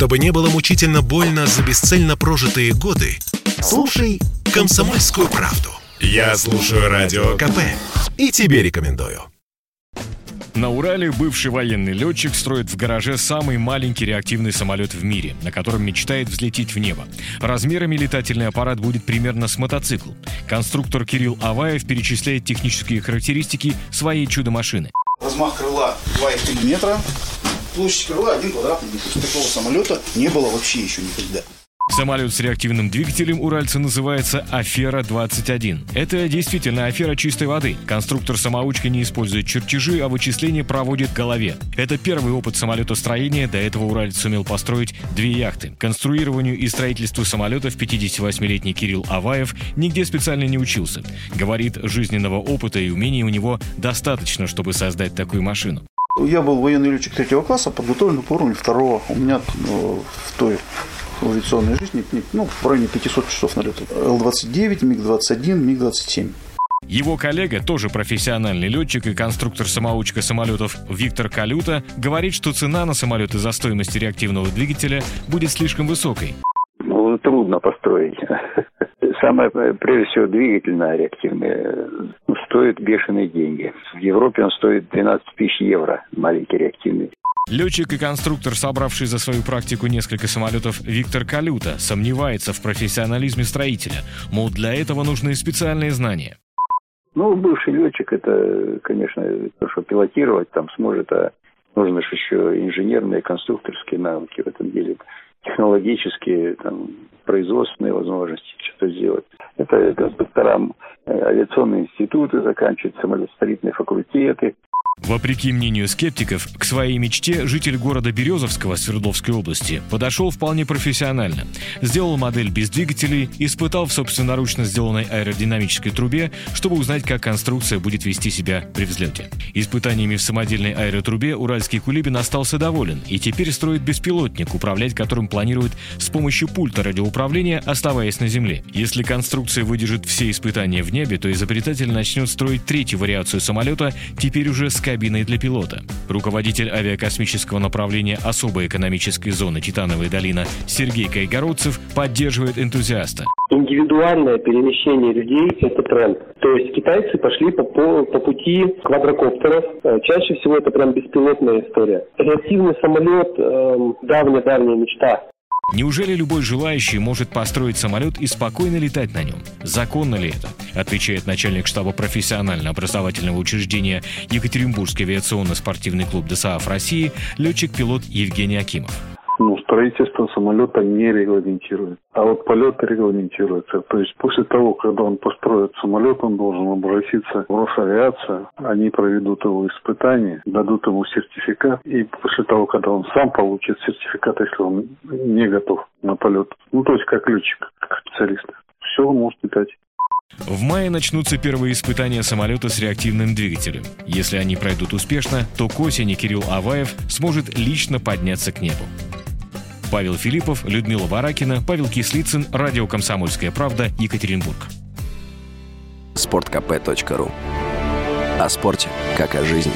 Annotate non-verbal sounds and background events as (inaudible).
Чтобы не было мучительно больно за бесцельно прожитые годы, слушай «Комсомольскую правду». Я слушаю Радио КП и тебе рекомендую. На Урале бывший военный летчик строит в гараже самый маленький реактивный самолет в мире, на котором мечтает взлететь в небо. Размерами летательный аппарат будет примерно с мотоцикл. Конструктор Кирилл Аваев перечисляет технические характеристики своей чудо-машины. Размах крыла 2,3 метра, площадь крыла 1 квадратный метр. Такого самолета не было вообще еще никогда. Самолет с реактивным двигателем уральца называется «Афера-21». Это действительно афера чистой воды. Конструктор-самоучка не использует чертежи, а вычисления проводит в голове. Это первый опыт самолетостроения, до этого уралец сумел построить две яхты. Конструированию и строительству самолетов 58-летний Кирилл Аваев нигде специально не учился. Говорит, жизненного опыта и умений у него достаточно, чтобы создать такую машину. Я был военный летчик третьего класса, подготовлен по уровню второго. У меня ну, в той в авиационной жизни ну, в районе 500 часов налета. Л-29, МиГ-21, МиГ-27. Его коллега, тоже профессиональный летчик и конструктор-самоучка самолетов Виктор Калюта, говорит, что цена на самолеты за стоимость реактивного двигателя будет слишком высокой. Ну, трудно построить. (laughs) Самое, прежде всего, двигатель на реактивный ну, стоит бешеные деньги. В Европе он стоит 12 тысяч евро, маленький реактивный. Летчик и конструктор, собравший за свою практику несколько самолетов Виктор Калюта, сомневается в профессионализме строителя. Мол, для этого нужны специальные знания. Ну, бывший летчик, это, конечно, то, что пилотировать там сможет, а нужны же еще инженерные, конструкторские навыки в этом деле, технологические, там, производственные возможности что-то сделать. Это конструкторам э, авиационные институты заканчивать, самолетостроительные факультеты, Вопреки мнению скептиков, к своей мечте житель города Березовского Свердловской области подошел вполне профессионально. Сделал модель без двигателей, испытал в собственноручно сделанной аэродинамической трубе, чтобы узнать, как конструкция будет вести себя при взлете. Испытаниями в самодельной аэротрубе уральский кулибин остался доволен и теперь строит беспилотник, управлять которым планирует с помощью пульта радиоуправления, оставаясь на земле. Если конструкция выдержит все испытания в небе, то изобретатель начнет строить третью вариацию самолета, теперь уже с кабиной для пилота. Руководитель авиакосмического направления особой экономической зоны «Титановая долина» Сергей Кайгородцев поддерживает энтузиаста. Индивидуальное перемещение людей – это тренд. То есть китайцы пошли по, по, по пути квадрокоптеров. Э, чаще всего это прям беспилотная история. Реактивный самолет э, – давняя-давняя мечта. Неужели любой желающий может построить самолет и спокойно летать на нем? Законно ли это? Отвечает начальник штаба профессионально-образовательного учреждения Екатеринбургский авиационно-спортивный клуб ДСАФ России летчик-пилот Евгений Акимов ну, строительство самолета не регламентирует. А вот полет регламентируется. То есть после того, когда он построит самолет, он должен обратиться в Росавиацию. Они проведут его испытания, дадут ему сертификат. И после того, когда он сам получит сертификат, если он не готов на полет, ну, то есть как летчик, как специалист, все, он может летать. В мае начнутся первые испытания самолета с реактивным двигателем. Если они пройдут успешно, то к осени Кирилл Аваев сможет лично подняться к небу. Павел Филиппов, Людмила Варакина, Павел Кислицын, Радио «Комсомольская правда», Екатеринбург. Спорткп.ру О спорте, как о жизни.